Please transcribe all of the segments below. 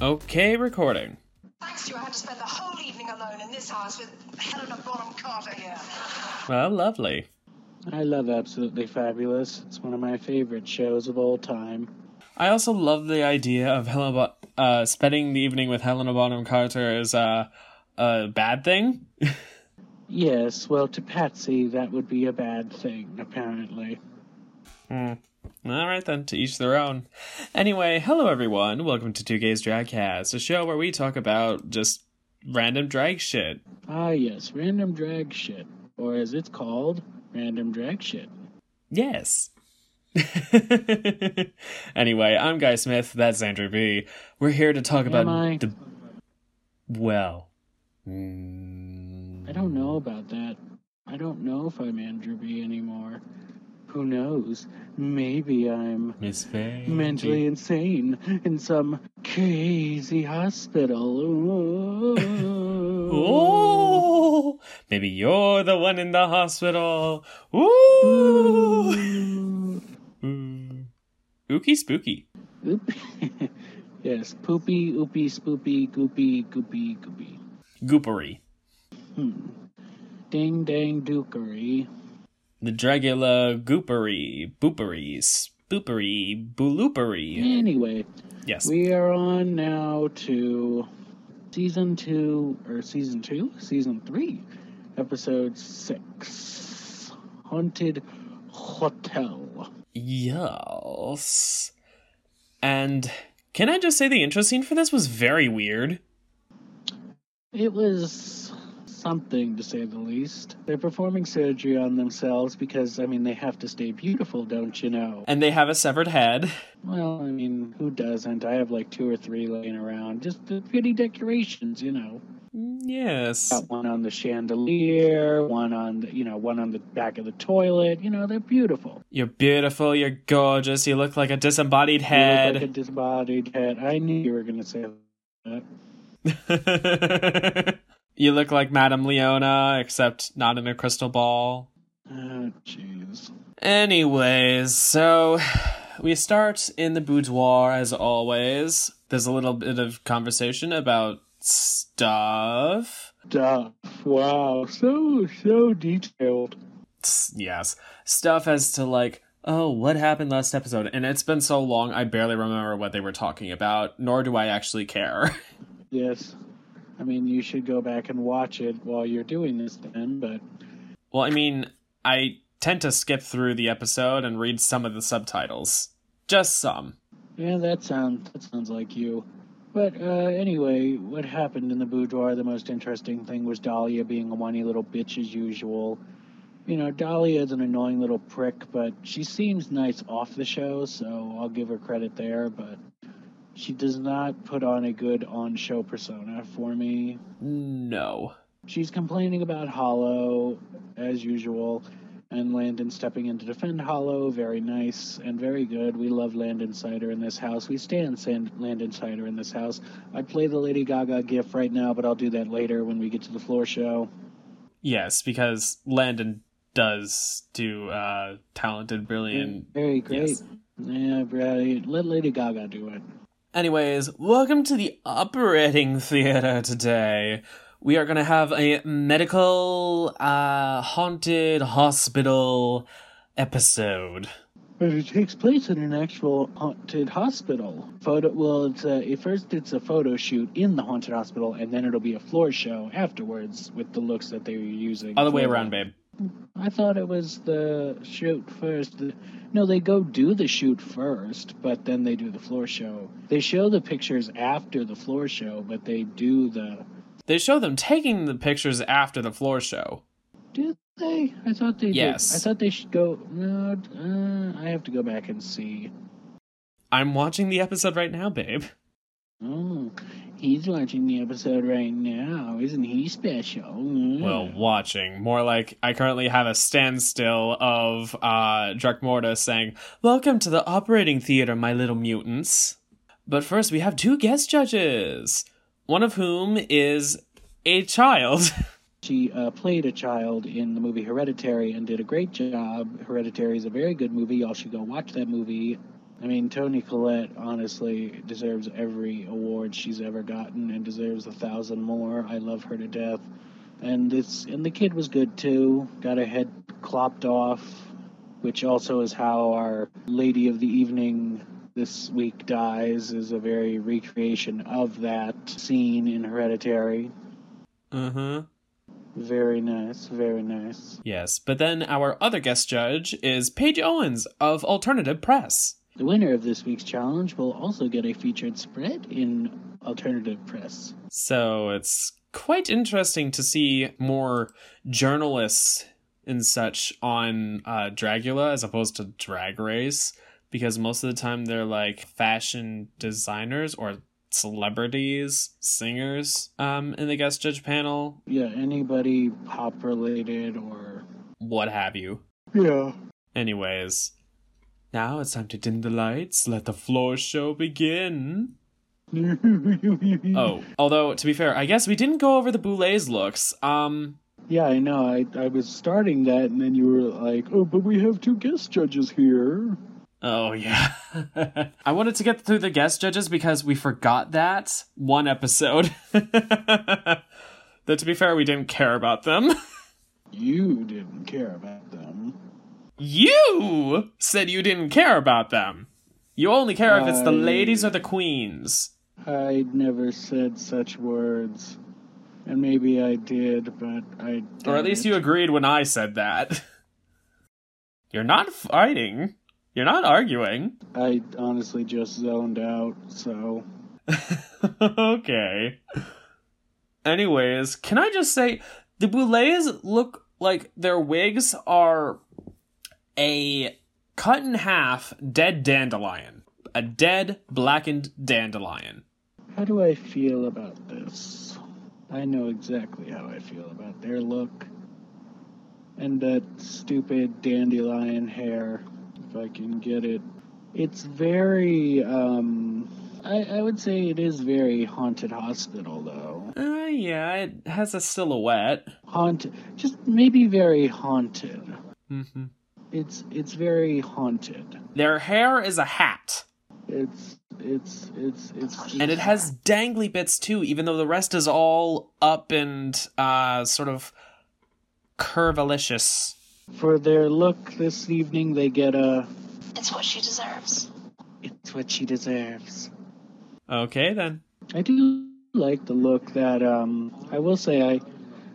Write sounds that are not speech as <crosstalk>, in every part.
Okay, recording. Thanks to you, I had to spend the whole evening alone in this house with Helena Bonham Carter here. Well, lovely. I love Absolutely Fabulous. It's one of my favorite shows of all time. I also love the idea of Helena, Bo- uh, spending the evening with Helena Bonham Carter is uh, a bad thing. <laughs> Yes, well, to Patsy, that would be a bad thing, apparently. Hmm. All right then, to each their own. Anyway, hello everyone. Welcome to Two Gays Dragcast, a show where we talk about just random drag shit. Ah, yes, random drag shit. Or as it's called, random drag shit. Yes. <laughs> anyway, I'm Guy Smith. That's Andrew B. We're here to talk about I? the. Well. mm, I don't know about that. I don't know if I'm Andrew B anymore. Who knows? Maybe I'm mentally insane in some crazy hospital. Ooh. Oh, maybe you're the one in the hospital. Ooh. Ooky spooky. Oop. yes, poopy, oopy, spoopy, goopy, goopy, goopy. Goopery. Hmm. Ding dang dookery. The Dragula goopery. Boopery. Spoopery. Booloopery. Anyway, Yes. we are on now to season two, or season two? Season three, episode six Haunted Hotel. Yes. And can I just say the intro scene for this was very weird? It was something to say the least. They're performing surgery on themselves because, I mean, they have to stay beautiful, don't you know? And they have a severed head. Well, I mean, who doesn't? I have like two or three laying around. Just the pretty decorations, you know. Yes. Got one on the chandelier, one on the, you know, one on the back of the toilet. You know, they're beautiful. You're beautiful, you're gorgeous, you look like a disembodied You head. look like a disembodied head. I knew you were going to say that. <laughs> you look like Madame Leota, except not in a crystal ball. Oh, jeez. Anyways, so we start in the boudoir as always. There's a little bit of conversation about stuff. Stuff. Wow. So, so detailed. Yes. Stuff as to like, oh, what happened last episode? And it's been so long, I barely remember what they were talking about, nor do I actually care. <laughs> Yes. I mean, you should go back and watch it while you're doing this then, but well, I mean, I tend to skip through the episode and read some of the subtitles. Just some. yeah, that sounds that sounds like you. But uh, anyway, what happened in the boudoir? The most interesting thing was Dahlia being a whiny little bitch as usual. You know, Dahlia is an annoying little prick, but she seems nice off the show, so I'll give her credit there. But she does not put on a good on-show persona for me. No. She's complaining about Hollow, as usual, and Landon stepping in to defend Hollow. Very nice and very good. We love Landon Cider in this house. We stand Landon Cider in this house. I'd play the Lady Gaga gif right now, but I'll do that later when we get to the floor show. Yes, because Landon does do uh talented, brilliant. Very great. Yes. Yeah, right. Let Lady Gaga do it. Anyways, welcome to the operating theater today. We are going to have a medical uh haunted hospital episode. But it takes place in an actual haunted hospital. Photo. Well, it's a, at first it's a photo shoot in the haunted hospital, and then it'll be a floor show afterwards with the looks that they were using. Other way for around, babe. I thought it was the shoot first. No, they go do the shoot first, but then they do the floor show. They show the pictures after the floor show, but they do the. They show them taking the pictures after the floor show. Do they? I thought they. Yes. Did. I thought they should go. No, uh, I have to go back and see. I'm watching the episode right now, babe. Oh, he's watching the episode right now. Isn't he special? Mm. Well, watching. More like I currently have a standstill of uh Dracmorda saying, Welcome to the operating theater, my little mutants. But first we have two guest judges. One of whom is a child. <laughs> She uh, played a child in the movie Hereditary and did a great job. Hereditary is a very good movie. Y'all should go watch that movie. I mean, Toni Collette honestly deserves every award she's ever gotten and deserves a thousand more. I love her to death. And this and the kid was good too. Got her head clopped off, which also is how our Lady of the Evening this week dies is a very recreation of that scene in Hereditary. Uh huh. Very nice, very nice. Yes, but then our other guest judge is Paige Owens of Alternative Press. The winner of this week's challenge will also get a featured spread in Alternative Press. So it's quite interesting to see more journalists and such on uh, Dragula as opposed to Drag Race, because most of the time they're like fashion designers or celebrities, singers um, in the guest judge panel, Yeah, anybody pop related or. what have you. Yeah. Anyways, now it's time to dim the lights, let the floor show begin. <laughs> Oh, although to be fair, I guess we didn't go over the Boulets looks. Um, Yeah, I know. I, I was starting that, and then you were like, oh, but we have two guest judges here. Oh yeah. <laughs> I wanted to get through the guest judges because we forgot that one episode. <laughs> that to be fair, we didn't care about them. You didn't care about them. You said you didn't care about them. You only care if it's the ladies or the queens. I'd never said such words. And maybe I did, but I. didn't. Or at least you agreed when I said that. <laughs> You're not fighting. You're not arguing. I honestly just zoned out, so. <laughs> okay. Anyways, can I just say the boulets look like their wigs are a cut in half dead dandelion. A dead blackened dandelion. How do I feel about this? I know exactly how I feel about their look. And that stupid dandelion hair, if I can get it. It's very, um. I, I would say it is very haunted hospital, though. Uh, yeah, it has a silhouette. Haunted. Just maybe very haunted. Mm hmm It's it's very haunted. Their hair is a hat. It's it's it's it's And it has dangly bits too, even though the rest is all up and uh sort of curvilicious. For their look this evening. They get a. It's what she deserves. It's what she deserves. Okay then. I do like the look that um I will say I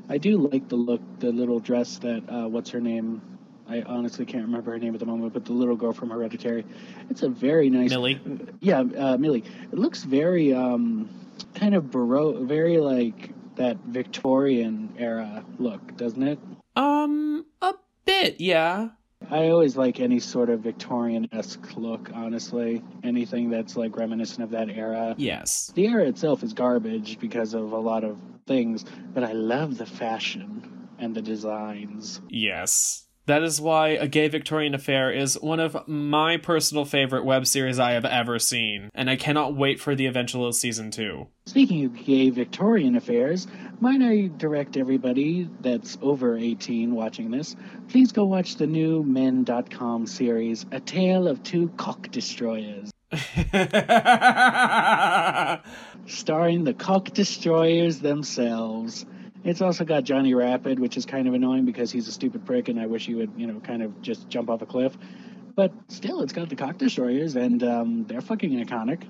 I do like the look the little dress that uh what's her name I honestly can't remember her name at the moment but the little girl from Hereditary it's a very nice Milly. yeah uh Milly it looks very um kind of baroque very like that Victorian era look doesn't it Um a bit, yeah. I always like any sort of Victorian esque look honestly anything that's like reminiscent of that era Yes. The era itself is garbage because of a lot of things, but I love the fashion and the designs. Yes. That is why A Gay Victorian Affair is one of my personal favorite web series I have ever seen, and I cannot wait for the eventual season 2. Speaking of gay Victorian affairs, might I direct everybody that's over 18 watching this, please go watch the new Men.com series, A Tale of Two Cock Destroyers, <laughs> starring the cock destroyers themselves. It's also got Johnny Rapid, which is kind of annoying because he's a stupid prick, and I wish he would, you know, kind of just jump off a cliff. But still, it's got the cock destroyers, and um, they're fucking iconic.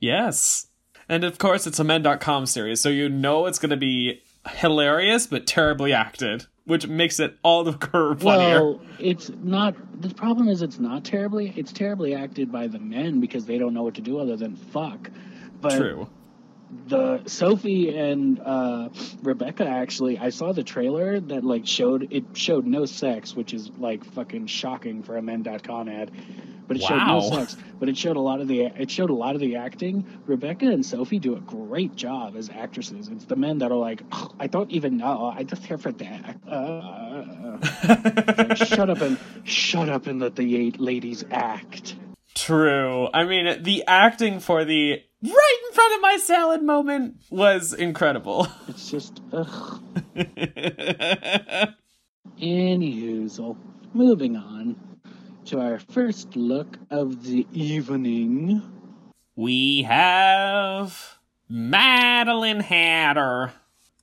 yes. And of course, it's a men.com series, so you know it's going to be hilarious but terribly acted, which makes it all the <laughs> curve funnier. Well, it's not. The problem is, it's not terribly. It's terribly acted by the men because they don't know what to do other than fuck. But True. The Sophie and uh, Rebecca actually, I saw the trailer that like showed it showed no sex, which is like fucking shocking for a men.com ad. But it showed no sex. But it showed a lot of the it showed a lot of the acting. Rebecca and Sophie do a great job as actresses. It's the men that are like, "Oh, I don't even know. I just here for that. Uh, like, shut up and shut up and let the eight ladies act. True. I mean, the acting for the right front of my salad moment was incredible. <laughs> It's just, ugh. Anywhoozle, moving on to our first look of the evening. we have Madeline Hatter.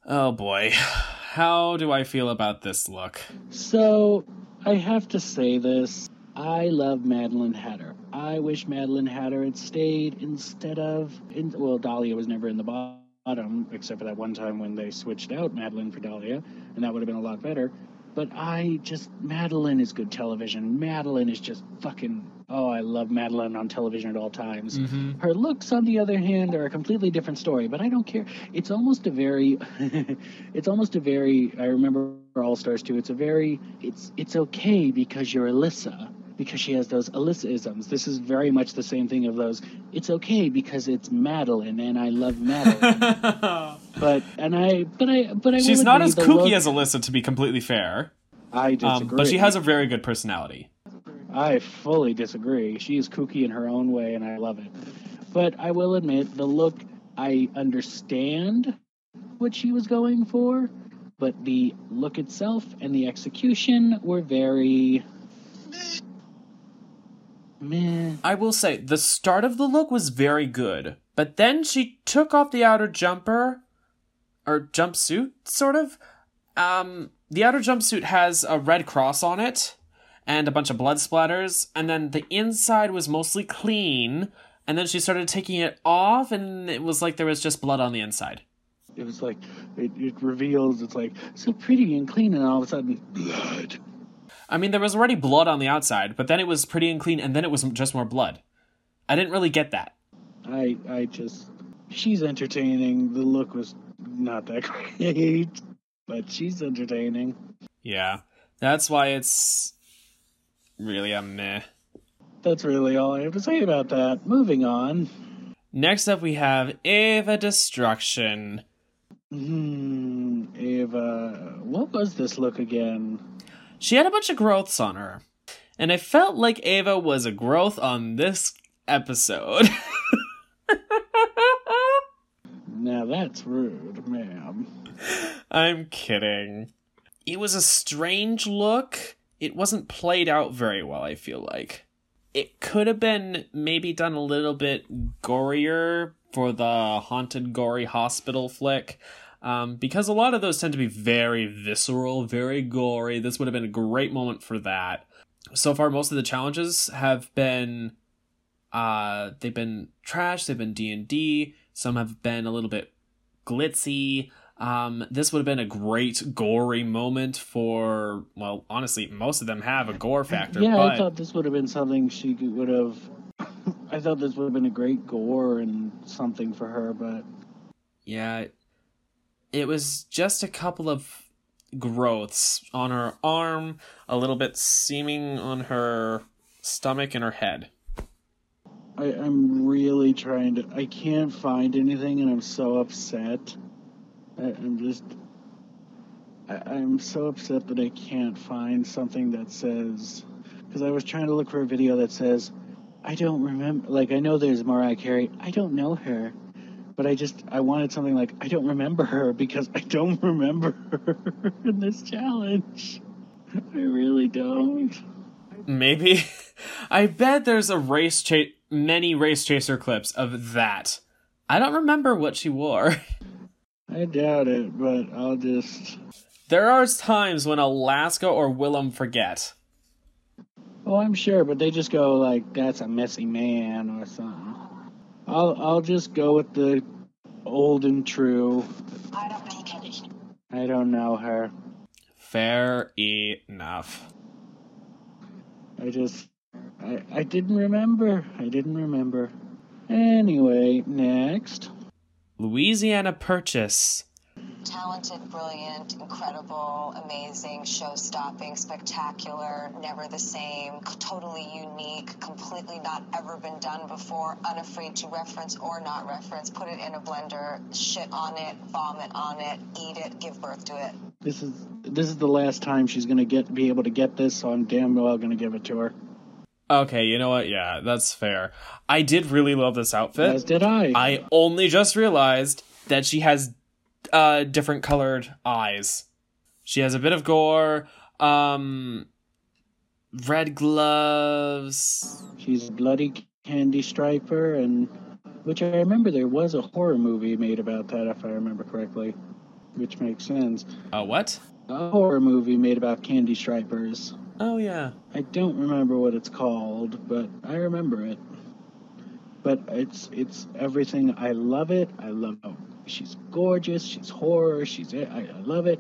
Oh boy. How do I feel about this look? So, I have to say this. I love Madeline Hatter. I wish Madeline Hatter had stayed instead of. In, well, Dahlia was never in the bottom, except for that one time when they switched out Madeline for Dahlia, and that would have been a lot better. But I just. Madeline is good television. Madeline is just fucking. Oh, I love Madeline on television at all times. Mm-hmm. Her looks, on the other hand, are a completely different story, but I don't care. It's almost a very, <laughs> it's almost a very. I remember All Stars too. It's a very. It's it's okay because you're Alyssa because she has those Alyssa-isms. This is very much the same thing of those. It's okay because it's Madeline and I love Madeline. <laughs> but and I but I but I. She's not as kooky look- as Alyssa, to be completely fair. I disagree. Um, but she has a very good personality. I fully disagree. She is kooky in her own way, and I love it. But I will admit, the look, I understand what she was going for, but the look itself and the execution were very. Meh. I will say, the start of the look was very good, but then she took off the outer jumper, or jumpsuit, sort of. Um, the outer jumpsuit has a red cross on it, and a bunch of blood splatters, and then the inside was mostly clean, and then she started taking it off, and it was like there was just blood on the inside. It was like, it, it reveals, it's like, so pretty and clean, and all of a sudden, blood. I mean, there was already blood on the outside, but then it was pretty and clean, and then it was just more blood. I didn't really get that. I, I just. She's entertaining. The look was not that <laughs> great, but she's entertaining. Yeah, that's why it's really a meh. That's really all I have to say about that. Moving on. Next up, we have Evah Destruction. Hmm, Evah. What was this look again? She had a bunch of growths on her, and I felt like Evah was a growth on this episode. <laughs> Now that's rude, ma'am. I'm kidding. It was a strange look. It wasn't played out very well, I feel like. It could have been maybe done a little bit gorier for the haunted gory hospital flick. Um, because a lot of those tend to be very visceral, very gory. This would have been a great moment for that. So far, most of the challenges have been, uh, they've been trash. They've been D and D. Some have been a little bit glitzy. Um, this would have been a great gory moment for. Well, honestly, most of them have a gore factor. yeah, but I thought this would have been something she would have. <laughs> I thought this would have been a great gore and something for her, but Yeah, it was just a couple of growths on her arm, a little bit seaming on her stomach and her head. I, I'm really trying to. I can't find anything, and I'm so upset. I, I'm just. I, I'm so upset that I can't find something that says. Because I was trying to look for a video that says, I don't remember. Like, I know there's Mariah Carey. I don't know her. But I just. I wanted something like, I don't remember her because I don't remember her <laughs> in this challenge. I really don't. Maybe. <laughs> I bet there's a race cha- many race chaser clips of that. I don't remember what she wore. <laughs> I doubt it, but I'll just. There are times when Alaska or Willam forget. Oh, I'm sure, but they just go like, "That's a messy man" or something. I'll I'll just go with the old and true. I don't think any. I don't know her. Fair enough. I just I I didn't remember. I didn't remember. Anyway, next. Louisiana Purchase. Talented, brilliant, incredible, amazing, show stopping, spectacular, never the same, totally unique, completely not ever been done before, unafraid to reference or not reference, put it in a blender, shit on it, vomit on it, eat it, give birth to it. This is this is the last time she's gonna get be able to get this, so I'm damn well gonna give it to her. Okay, you know what? Yeah, that's fair. I did really love this outfit. As did I. I only just realized that she has uh different colored eyes. She has a bit of gore, um red gloves. She's a bloody Candy Striper, and which I remember there was a horror movie made about that, if I remember correctly, which makes sense. Uh what? A horror movie made about Candy Stripers. Oh yeah. I don't remember what it's called, but I remember it. But it's it's everything. I love it. I love. She's gorgeous. She's horror. She's. I, I love it.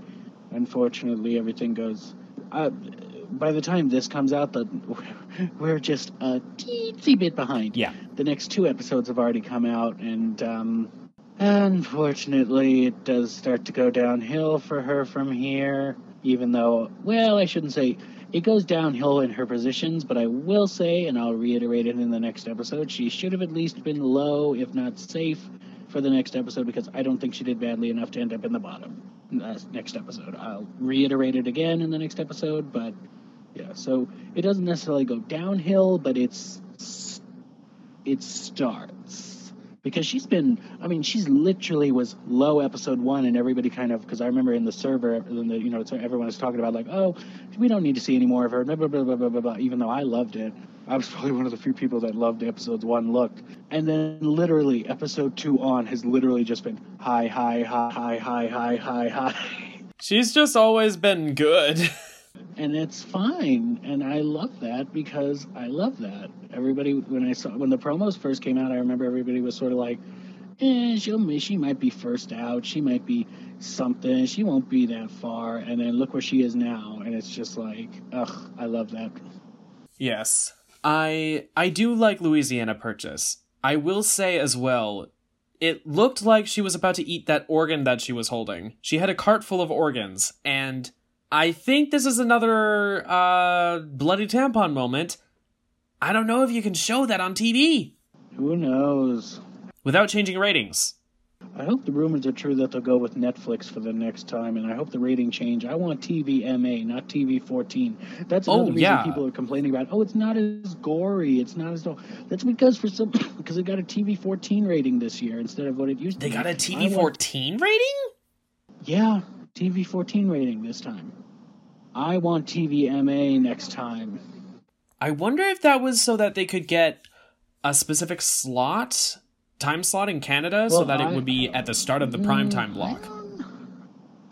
Unfortunately, everything goes. Uh, by the time this comes out, the <laughs> we're just a teensy bit behind. Yeah. The next two episodes have already come out, and um, unfortunately, it does start to go downhill for her from here. Even though, well, I shouldn't say it goes downhill in her positions, but I will say, and I'll reiterate it in the next episode, she should have at least been low, if not safe, for the next episode because I don't think she did badly enough to end up in the bottom. Uh, next episode, I'll reiterate it again in the next episode, but yeah, so it doesn't necessarily go downhill, but it's it starts because she's been i mean she's literally was low episode one and everybody kind of because i remember in the server in the you know everyone was talking about like oh we don't need to see any more of her blah, blah, blah, blah, blah, blah, even though i loved it. I was <laughs> probably one of the few people that loved episodes one look. And then literally episode two on has literally just been high high high high high high high high. She's just always been good. <laughs> and it's fine and i love that because i love that everybody when i saw when the promos first came out i remember everybody was sort of like eh, she'll she might be first out she might be something she won't be that far and then look where she is now and it's just like ugh i love that yes. I I do like Louisiana Purchase. I will say as well, it looked like she was about to eat that organ that she was holding. She had a cart full of organs, and I think this is another uh bloody tampon moment. I don't know if you can show that on TV who knows without changing ratings. i hope the rumors are true that they'll go with netflix for the next time and i hope the rating change i want tvma not tv 14 that's Oh, another reason yeah. people are complaining about oh it's not as gory it's not as that's because for some <coughs> because it got a tv 14 rating this year instead of what it used to They got a TV 14 rating? yeah tv 14 rating this time i want tvma next time I wonder if that was so that they could get a specific slot, time slot in Canada, so Well, that it would be at the start of the prime time mm, block.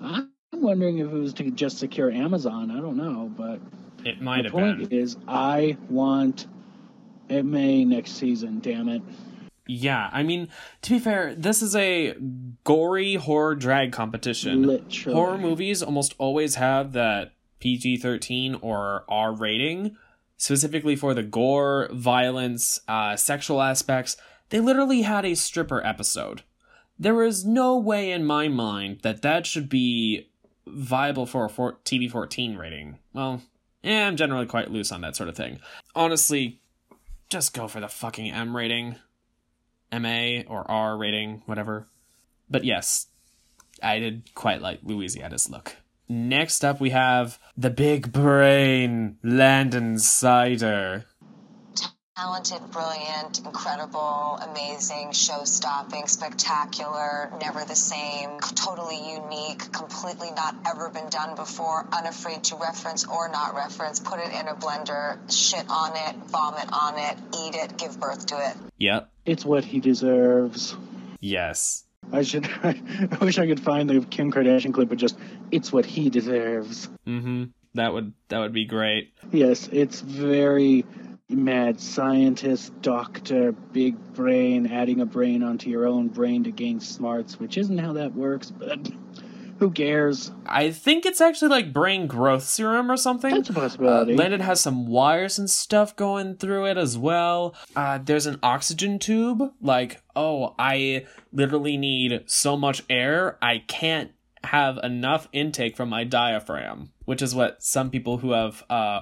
i'm wondering if it was to just secure amazon i don't know but It might the have point been. is i want ma next season damn it Yeah, I mean, to be fair, this is a gory horror drag competition. Literally. Horror movies almost always have that PG 13 or R rating, specifically for the gore, violence, uh, sexual aspects. They literally had a stripper episode. There is no way in my mind that that should be viable for a four- TV 14 rating. Well, eh, I'm generally quite loose on that sort of thing. Honestly, just go for the fucking M rating. MA or R rating, whatever. But yes, I did quite like Louisiana's look. Next up, we have the big brain, Landon Cider. Talented, brilliant, incredible, amazing, show stopping, spectacular, never the same, totally unique, completely not ever been done before, unafraid to reference or not reference, put it in a blender, shit on it, vomit on it, eat it, give birth to it. Yep. It's what he deserves. Yes. I should. <laughs> I wish I could find the Kim Kardashian clip, but just it's what he deserves. Mm-hmm. That would that would be great. Yes, it's very mad scientist, doctor, big brain, adding a brain onto your own brain to gain smarts, which isn't how that works, but <laughs> who cares? I think it's actually like brain growth serum or something. That's a Uh. Landon has some wires and stuff going through it as well. Uh, there's an oxygen tube. Like, oh, I literally need so much air, I can't have enough intake from my diaphragm, which is what some people who have uh,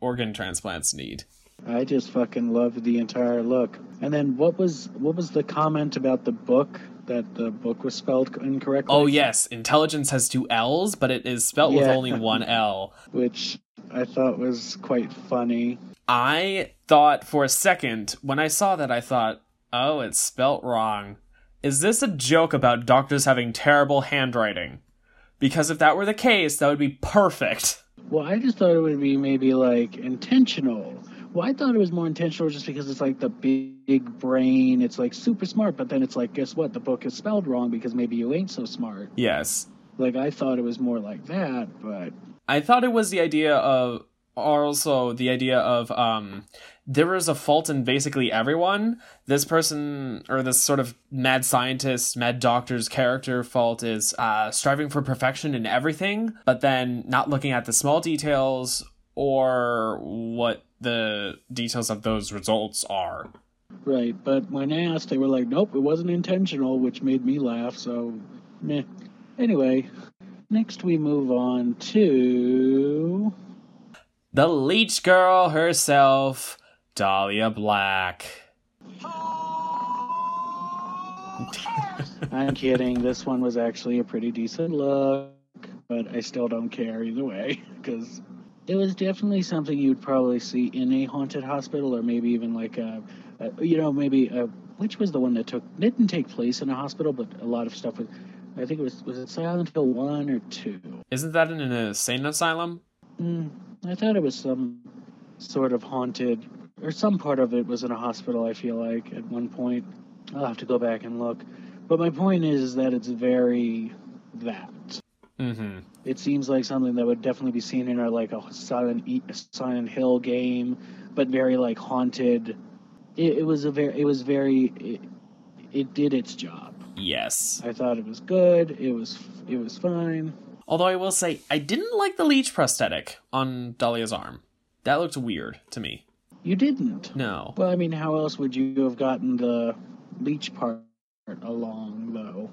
organ transplants need. I just fucking love the entire look. And then what was what was the comment about the book that the book was spelled incorrectly? Oh, yes, intelligence has two L's, but it is spelt with only one <laughs> L. which I thought was quite funny. I thought for a second, when I saw that, I thought, oh, it's spelt wrong. Is this a joke about doctors having terrible handwriting? Because if that were the case, that would be perfect. Well, I just thought it would be maybe like intentional. Well, I thought it was more intentional just because it's like the big, brain. It's like super smart, but then it's like, guess what? The book is spelled wrong because maybe you ain't so smart. Yes. Like I thought it was more like that, but I thought it was the idea of also the idea of um there is a fault in basically everyone. This person or this sort of mad scientist, mad doctor's character fault is uh striving for perfection in everything, but then not looking at the small details or what the details of those results are. right. But when asked, they were like, nope, it wasn't intentional, which made me laugh. So, meh. Anyway, next we move on to The leech girl herself, Dahlia Black. <laughs> I'm kidding. This one was actually a pretty decent look, but I still don't care either way because it was definitely something you'd probably see in a haunted hospital or maybe even like a, a you know, maybe a, which was the one that took didn't take place in a hospital, but a lot of stuff was. I think it was was it Silent Hill one or two. Isn't that in an insane asylum? Mm, I thought it was some sort of haunted, or some part of it was in a hospital. I feel like at one point. I'll have to go back and look. But my point is, that it's very that. Mm-hmm. It seems like something that would definitely be seen in a like a Silent E- Silent Hill game, but very like haunted. It, it was a very, it was very, it, it did its job. Yes. I thought it was good. It was, it was fine. Although I will say, I didn't like the leech prosthetic on Dahlia's arm. That looked weird to me. You didn't. No. Well, I mean, how else would you have gotten the leech part along, though?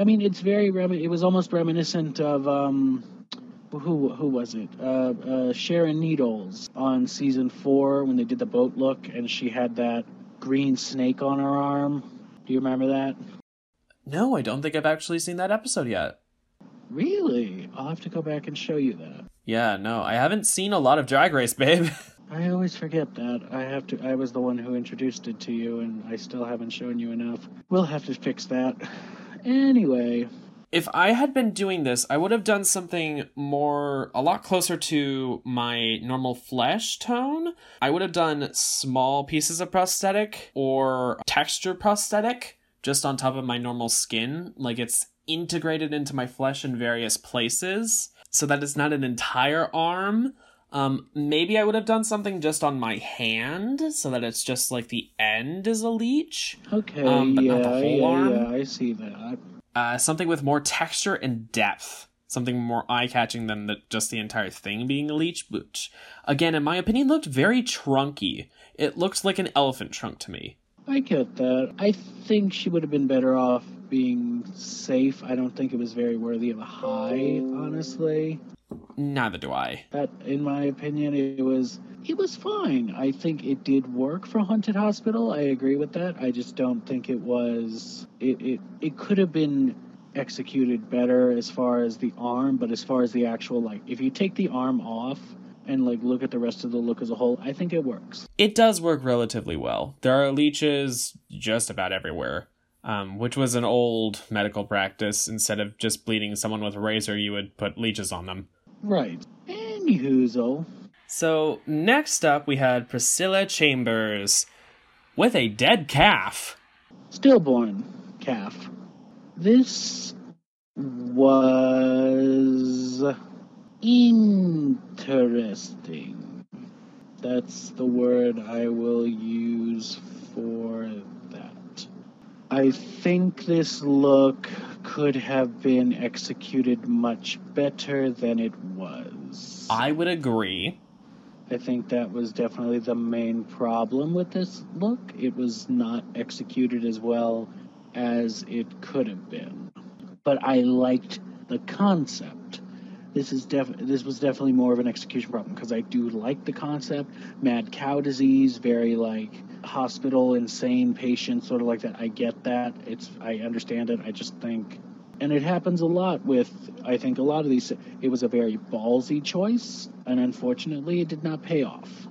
I mean, it's very remi- It was almost reminiscent of um, who who was it? Uh, uh, Sharon Needles on season four when they did the boat look, and she had that green snake on her arm. Do you remember that? No, I don't think I've actually seen that episode yet. Really? I'll have to go back and show you that. Yeah, no, I haven't seen a lot of Drag Race, babe. <laughs> I always forget that. I have to. I was the one who introduced it to you, and I still haven't shown you enough. We'll have to fix that. Anyway, if I had been doing this, I would have done something more, a lot closer to my normal flesh tone. I would have done small pieces of prosthetic or texture prosthetic just on top of my normal skin. Like it's integrated into my flesh in various places so that it's not an entire arm. Um, maybe I would have done something just on my hand so that it's just like the end is a leech. okay, Um, but yeah, not the whole yeah, arm? yeah, I see that. uh, something with more texture and depth. Something more eye catching than the, just the entire thing being a leech, which, again, in my opinion, looked very trunky. It looked like an elephant trunk to me. I get that. I think she would have been better off being safe. I don't think it was very worthy of a high, honestly. Neither do I. That, in my opinion, it was it was fine. I think it did work for Haunted Hospital. I agree with that. I just don't think it was. It it, it could have been executed better as far as the arm, but as far as the actual like, if you take the arm off and like look at the rest of the look as a whole, I think it works. It does work relatively well. There are leeches just about everywhere, um, which was an old medical practice. Instead of just bleeding someone with a razor, you would put leeches on them. Right. Anywhoozle. So, next up, we had Priscilla Chambers with a dead calf. stillborn calf. This was interesting. That's the word I will use for that. I think this look could have been executed much better than it was. I would agree. I think that was definitely the main problem with this look. It was not executed as well as it could have been. But I liked the concept. This is def- this was definitely more of an execution problem because I do like the concept. Mad cow disease, very like hospital insane patient, sort of like that. I get that. It's I understand it. I just think and it happens a lot with i think a lot of these it was a very ballsy choice and unfortunately it did not pay off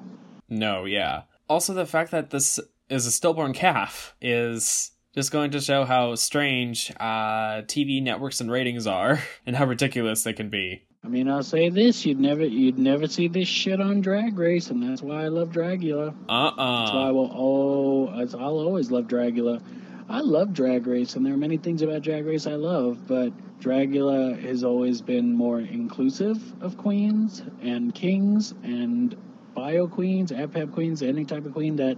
No, yeah. Also, the fact that this is a stillborn calf is just going to show how strange uh, TV networks and ratings are, <laughs> and how ridiculous they can be. I mean, I'll say this: you'd never, you'd never see this shit on Drag Race, and that's why I love Dragula. Uh That's why I will. Oh, I'll always love Dragula. I love Drag Race, and there are many things about Drag Race I love, but Dragula has always been more inclusive of queens and kings and bio queens, AFAB queens, any type of queen that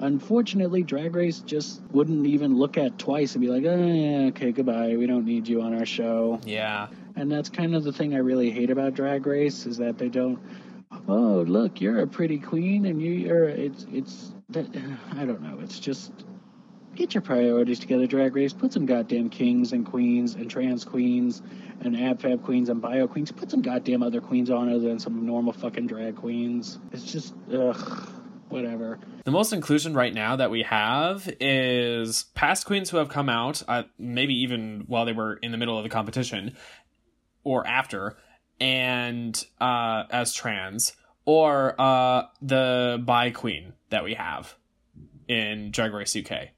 unfortunately Drag Race just wouldn't even look at twice and be like, oh, yeah, okay, goodbye, we don't need you on our show. Yeah. And that's kind of the thing I really hate about Drag Race is that they don't. Oh, look, you're a pretty queen, and you, you're. It's it's that. <sighs> I don't know. It's just get your priorities together, Drag Race. Put some goddamn kings and queens and trans queens and abfab queens and bio queens. Put some goddamn other queens on other than some normal fucking drag queens. It's just ugh, whatever. The most inclusion right now that we have is past queens who have come out, uh, maybe even while they were in the middle of the competition or after, and uh, as trans, or uh, the bi queen that we have in Drag Race UK.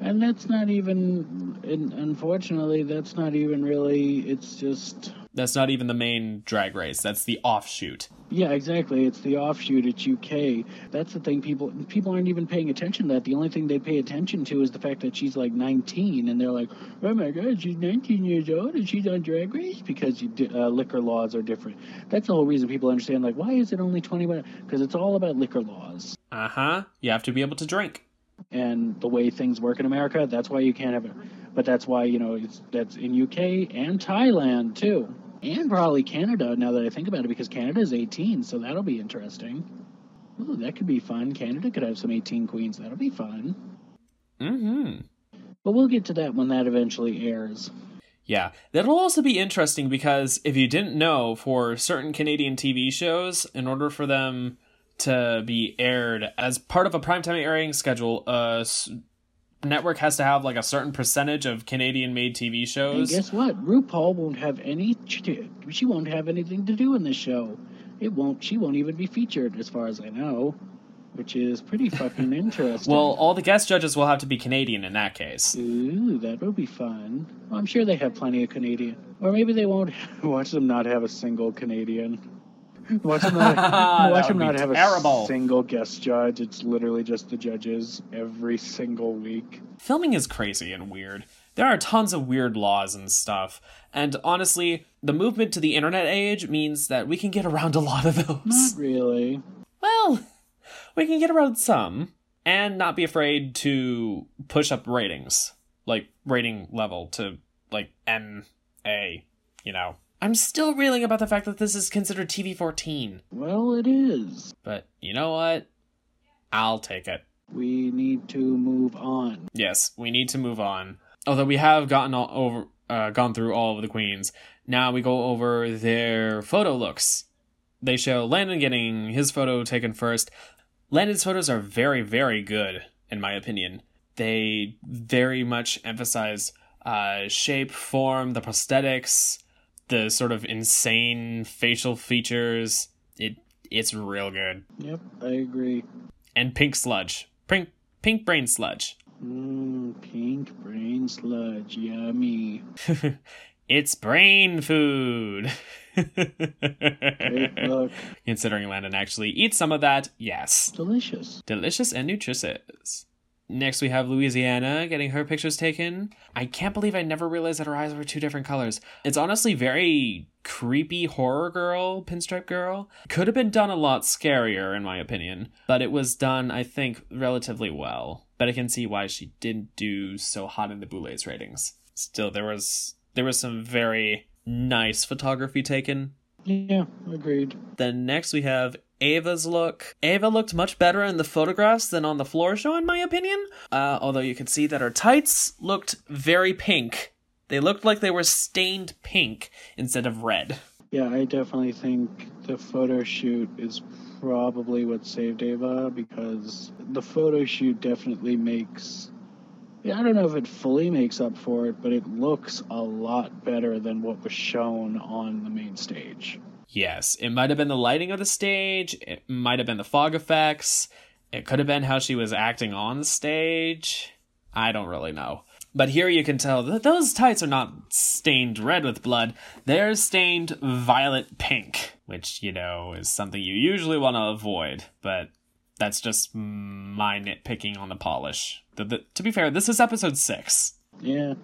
And that's not even. Unfortunately, that's not even really. It's just. That's not even the main drag race. That's the offshoot. Yeah, exactly. It's the offshoot. It's UK. That's the thing. People people aren't even paying attention to that. The only thing they pay attention to is the fact that she's like 19, and they're like, "Oh my God, she's 19 years old and she's on Drag Race because you, uh, liquor laws are different." That's the whole reason people understand. Like, why is it only 21? Because it's all about liquor laws Uh huh. You have to be able to drink. And the way things work in America. That's why you can't have it. But that's why you know it's that's in UK and Thailand too, and probably Canada. Now that I think about it, because Canada is 18, so that'll be interesting. Ooh, that could be fun. Canada could have some 18 queens. That'll be fun. Mm hmm. But we'll get to that when that eventually airs. Yeah, that'll also be interesting because if you didn't know, for certain Canadian TV shows, in order for them to be aired as part of a primetime airing schedule, a s- network has to have like a certain percentage of Canadian-made TV And shows. guess what? RuPaul won't have any. She won't have anything to do in this show. It won't. She won't even be featured, as far as I know, which is pretty fucking <laughs> interesting. well, all the guest judges will have to be Canadian in that case. Ooh, that would be fun. Well, I'm sure they have plenty of Canadian. Or maybe they won't. <laughs> Watch them not have a single Canadian. <laughs> Watch them not, <laughs> watch them not have terrible. a single guest judge. It's literally just the judges every single week. Filming is crazy and weird. There are tons of weird laws and stuff. And honestly, the movement to the internet age means that we can get around a lot of those. Not really. Well, we can get around some and not be afraid to push up ratings, like rating level to like M A, you know. I'm still reeling about the fact that this is considered TV 14, Well, it is. but you know what? I'll take it. We need to move on. Yes, we need to move on. Although we have gotten all over, uh, gone through all of the queens. Now we go over their photo looks. They show Landon getting his photo taken first. Landon's photos are very, very good, in my opinion. They very much emphasize uh, shape, form, the prosthetics, the sort of insane facial features. It it's real good. Yep, I agree. And pink sludge, pink pink brain sludge. Mmm, pink brain sludge, yummy. <laughs> it's brain food. <laughs> Considering Landon actually eats some of that, yes. Delicious. Delicious and nutritious. Next, we have Louisiana getting her pictures taken. I can't believe I never realized that her eyes were two different colors. It's honestly very creepy horror girl, pinstripe girl. Could have been done a lot scarier, in my opinion, but it was done, I think, relatively well. But I can see why she didn't do so hot in the Boulets ratings. Still, there was there was some very nice photography taken. Yeah, agreed. Then next we have Evah's look. Evah looked much better in the photographs than on the floor show, in my opinion. Uh, although you can see that her tights looked very pink. They looked like they were stained pink instead of red. Yeah, I definitely think the photo shoot is probably what saved Evah because the photo shoot definitely makes. Yeah, I don't know if it fully makes up for it, but it looks a lot better than what was shown on the main stage. Yes, it might have been the lighting of the stage, it might have been the fog effects, it could have been how she was acting on stage. I don't really know. But here you can tell that those tights are not stained red with blood, they're stained violet pink, which, you know, is something you usually want to avoid, but that's just my nitpicking on the polish. The, the, to be fair, this is episode 6. Yeah.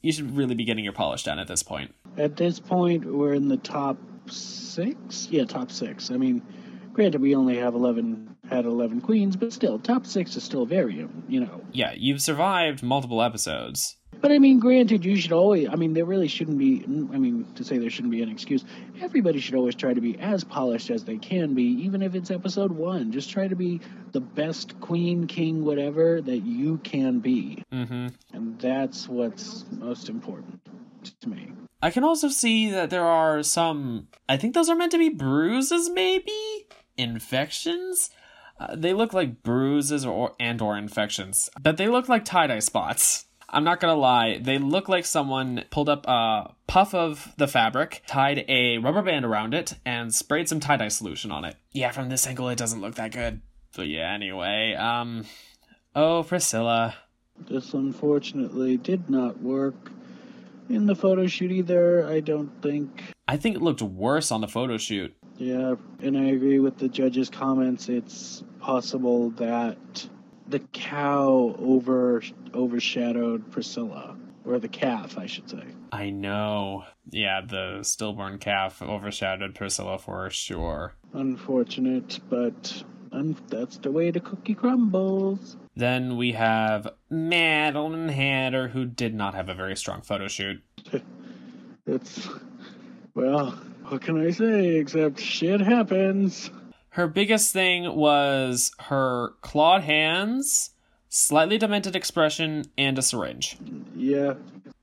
You should really be getting your polish done at this point. At this point, we're in the top six. Yeah, top six. I mean, granted, we only have eleven had eleven queens, but still, top six is still very, you know. Yeah, you've survived multiple episodes. But I mean, granted, you should always. I mean, there really shouldn't be. I mean, to say there shouldn't be an excuse. Everybody should always try to be as polished as they can be, even if it's episode one. Just try to be the best queen, king, whatever that you can be, Mm-hmm. and that's what's most important to me. I can also see that there are some. I think those are meant to be bruises, maybe infections. Uh, they look like bruises or and or infections, but they look like tie dye spots. I'm not gonna lie, they look like someone pulled up a puff of the fabric, tied a rubber band around it, and sprayed some tie dye solution on it. Yeah, from this angle, it doesn't look that good. But yeah, anyway, um, oh Priscilla, This unfortunately did not work in the photo shoot either. I don't think. I think it looked worse on the photo shoot. Yeah, and I agree with the judge's comments. It's possible that the cow over overshadowed Priscilla, or the calf, I should say. I know. Yeah, the stillborn calf overshadowed Priscilla for sure. Unfortunate, but un- that's the way the cookie crumbles. Then we have Madeline Hatter, who did not have a very strong photo shoot. <laughs> It's well, what can I say except shit happens. Her biggest thing was her clawed hands, slightly demented expression, and a syringe, Yeah,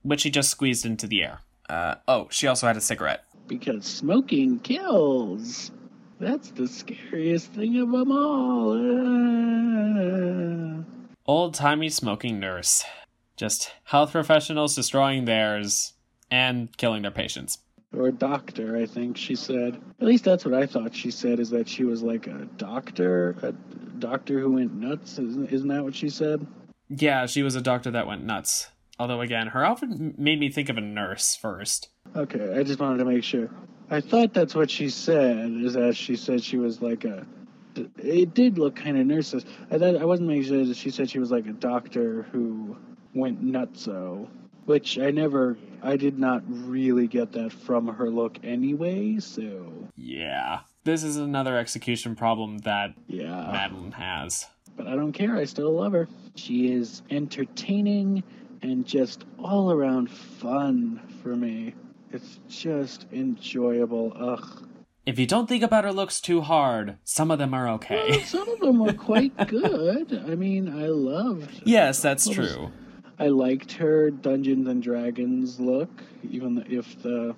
which she just squeezed into the air. Uh, oh, she also had a cigarette. because smoking kills. That's the scariest thing of them all. Ah. Old timey smoking nurse. Just health professionals destroying theirs and killing their patients. or a doctor, I think she said. At least that's what I thought she said. Is that she was like a doctor, a doctor who went nuts? Isn't, isn't that what she said? Yeah, she was a doctor that went nuts. Although, again, her outfit made me think of a nurse first. Okay, I just wanted to make sure. I thought that's what she said. Is that she said she was like a. It did look kind of nurses. I thought I wasn't making sure that she said she was like a doctor who went nutso, which I never. I did not really get that from her look anyway. So Yeah. This is another execution problem that yeah. Madeline has. but I don't care. I still love her. She is entertaining and just all around fun for me. It's just enjoyable. Ugh. If you don't think about her looks too hard, some of them are Well, okay. some of them were quite <laughs> good. I mean, I loved. yes, that's true. I liked her Dungeons and Dragons look, even if the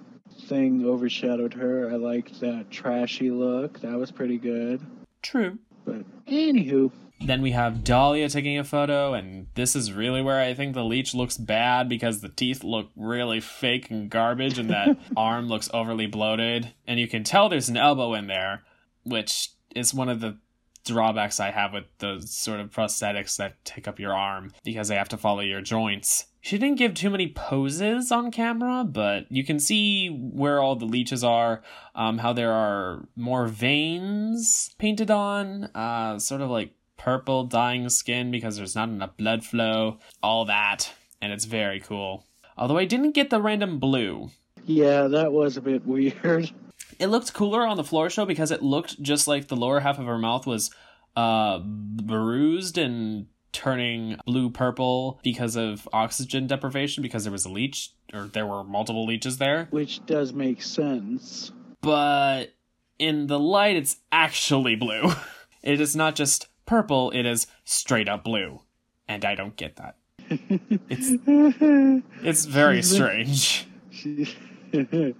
thing overshadowed her. I liked that trashy look. That was pretty good. True. But anywho, Then we have Dahlia taking a photo, and this is really where I think the leech looks bad because the teeth look really fake and garbage, and that <laughs> arm looks overly bloated. And you can tell there's an elbow in there, which is one of the drawbacks I have with those sort of prosthetics that take up your arm because they have to follow your joints. She didn't give too many poses on camera, but you can see where all the leeches are, um, how there are more veins painted on, uh, sort of like purple dying skin because there's not enough blood flow, all that, and it's very cool. Although I didn't get the random blue. yeah, that was a bit weird. <laughs> It looked cooler on the floor show because it looked just like the lower half of her mouth was uh bruised and turning blue purple because of oxygen deprivation because there was a leech or there were multiple leeches there. Which does make sense. But in the light it's actually blue. <laughs> It is not just purple, it is straight up blue. And I don't get that. It's <laughs> it's very She's been- strange. She, <laughs>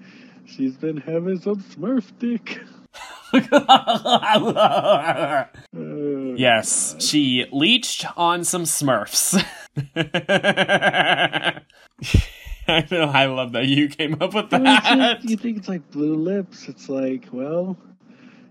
she's been having some Smurf dick. <laughs> Yes, she leached on some Smurfs. I know. I love that you came up with I mean, it's that. just- you think it's like blue lips. It's like, well,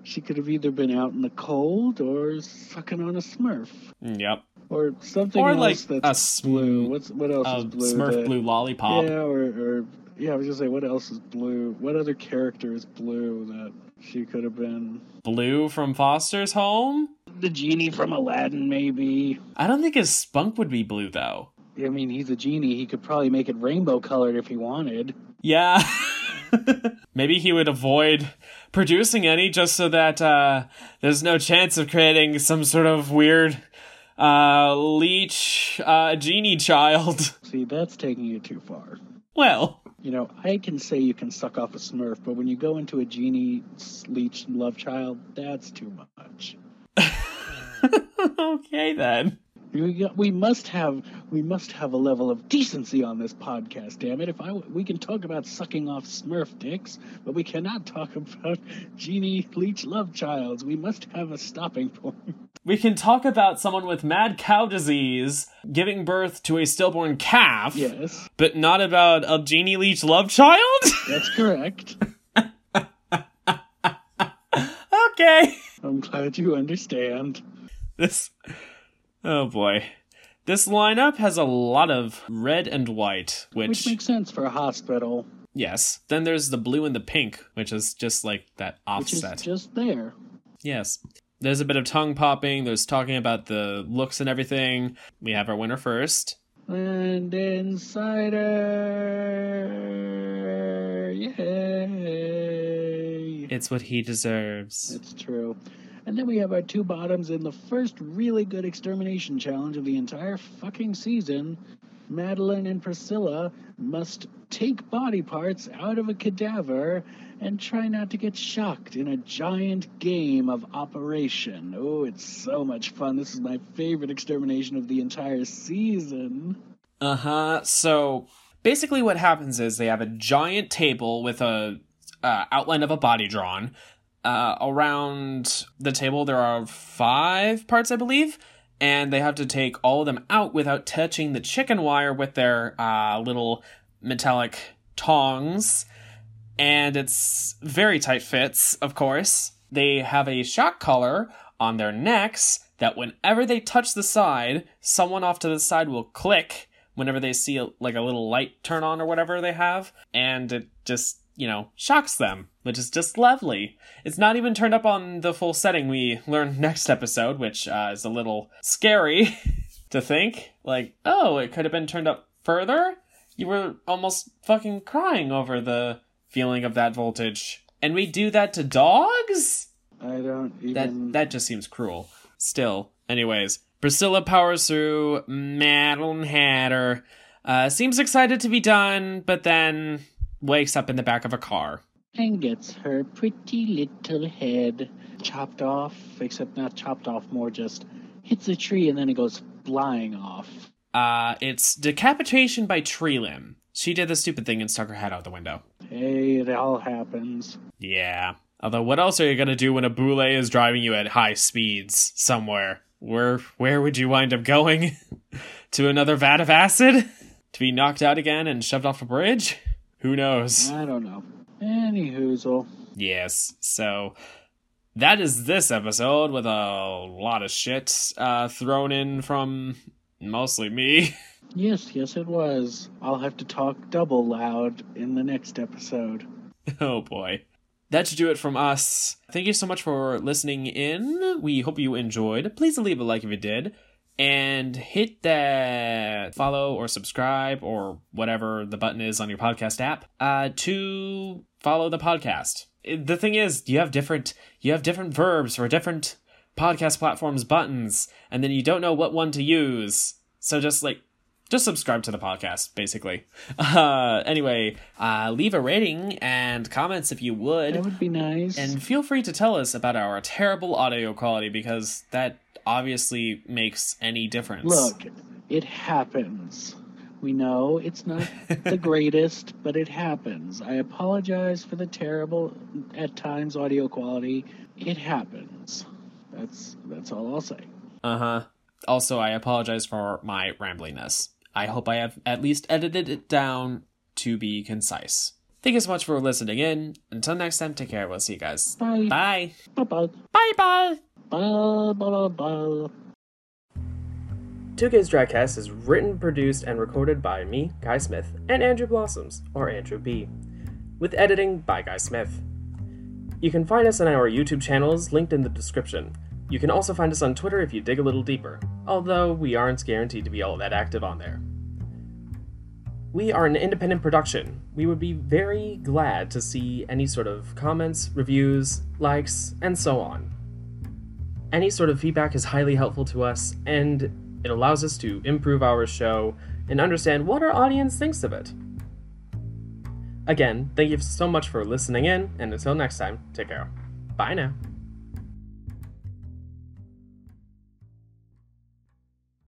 she could have either been out in the cold or sucking on a Smurf. Yep. Or something Or else like that's a blue. What's what else A is blue? Smurf that- blue lollipop. Yeah, or, or yeah, I was gonna say what else is blue? What other character is blue that she could have been? Blue from Foster's Home. The genie from Aladdin, maybe. I don't think his spunk would be blue though. I mean, he's a genie. He could probably make it rainbow colored if he wanted. Yeah. <laughs> Maybe he would avoid producing any just so that uh, there's no chance of creating some sort of weird uh, leech uh, genie child. <laughs> See, that's taking it too far. Well, You know, I can say you can suck off a Smurf, but when you go into a genie leech love child, that's too much. <laughs> okay then. We, must have we must have a level of decency on this podcast. Damn it! If I we can talk about sucking off Smurf dicks, but we cannot talk about genie leech love childs. We must have a stopping point. We can talk about someone with mad cow disease giving birth to a stillborn calf, Yes, but not about a genie leech love child? <laughs> that's correct. okay. I'm glad you understand. This. Oh boy. This lineup has a lot of red and white, which, Which makes sense for a hospital, yes. Then there's the blue and the pink, which is just like that which is offset. just there. Yes. There's a bit of tongue popping. There's talking about the looks and everything. We have our winner first. Landon Cider, yay! It's what he deserves. It's true. And then we have our two bottoms in the first really good extermination challenge of the entire fucking season. Madeline and Priscilla must take body parts out of a cadaver and try not to get shocked in a giant game of operation. Oh, it's so much fun. This is my favorite extermination of the entire season. Uh huh. So basically, what happens is they have a giant table with a uh, outline of a body drawn. Uh, around the table, there are five parts, I believe, and they have to take all of them out without touching the chicken wire with their uh, little metallic tongs. And it's very tight fits, of course. They have a shock collar on their necks that whenever they touch the side, someone off to the side will click whenever they see a, like a little light turn on or whatever they have, and it just you know shocks them, which is just lovely. It's not even turned up on the full setting we learn next episode, which uh, is a little scary <laughs> to think. Like, oh, it could have been turned up further. You were almost fucking crying over the feeling of that voltage, and we do that to dogs. I don't That that just seems cruel. Still, anyways, Priscilla powers through. Madeline Hatter uh, seems excited to be done, but then wakes up in the back of a car. and gets her pretty little head chopped off, except not chopped off, more just hits a tree and then it goes flying off. Uh, it's decapitation by tree limb. She did the stupid thing and stuck her head out the window. Hey, it all happens. Yeah. Although, what else are you gonna do when a Boulet is driving you at high speeds somewhere? Where where would you wind up going? <laughs> to another vat of acid? To be knocked out again and shoved off a bridge? Who knows? I don't know. Any hoozle. Yes. So that is this episode with a lot of shit uh, thrown in from mostly me. <laughs> Yes, yes, it was. I'll have to talk double loud in the next episode. oh boy. That should do it from us. Thank you so much for listening in. We hope you enjoyed. Please leave a like if you did. And hit that follow or subscribe or whatever the button is on your podcast app uh, to follow the podcast. The thing is, you have different you have different verbs for different podcast platforms buttons, and then you don't know what one to use. So just like just subscribe to the podcast basically <laughs> uh anyway uh leave a rating and comments if you would That would be nice. and feel free to tell us about our terrible audio quality because that obviously makes any difference Look, it happens. We know it's not <laughs> the greatest, but it happens. I apologize for the terrible, at times, audio quality. It happens. That's that's all I'll say. uh-huh also i apologize for my rambliness i hope i have at least edited it down to be concise. Thank you so much for listening in. Until next time, take care. We'll see you guys. Bye. Bye. Bye bye. Bye bye. Bye bye bye. Two Gays Dragcast is written, produced, and recorded by me, Guy Smith, and Andrew Blossoms, or Andrew B, with editing by Guy Smith. You can find us on our YouTube channels linked in the description. You can also find us on Twitter if you dig a little deeper, although we aren't guaranteed to be all that active on there. We are an independent production. We would be very glad to see any sort of comments, reviews, likes, and so on. Any sort of feedback is highly helpful to us, and it allows us to improve our show and understand what our audience thinks of it. Again, thank you so much for listening in, and until next time, take care. Bye now.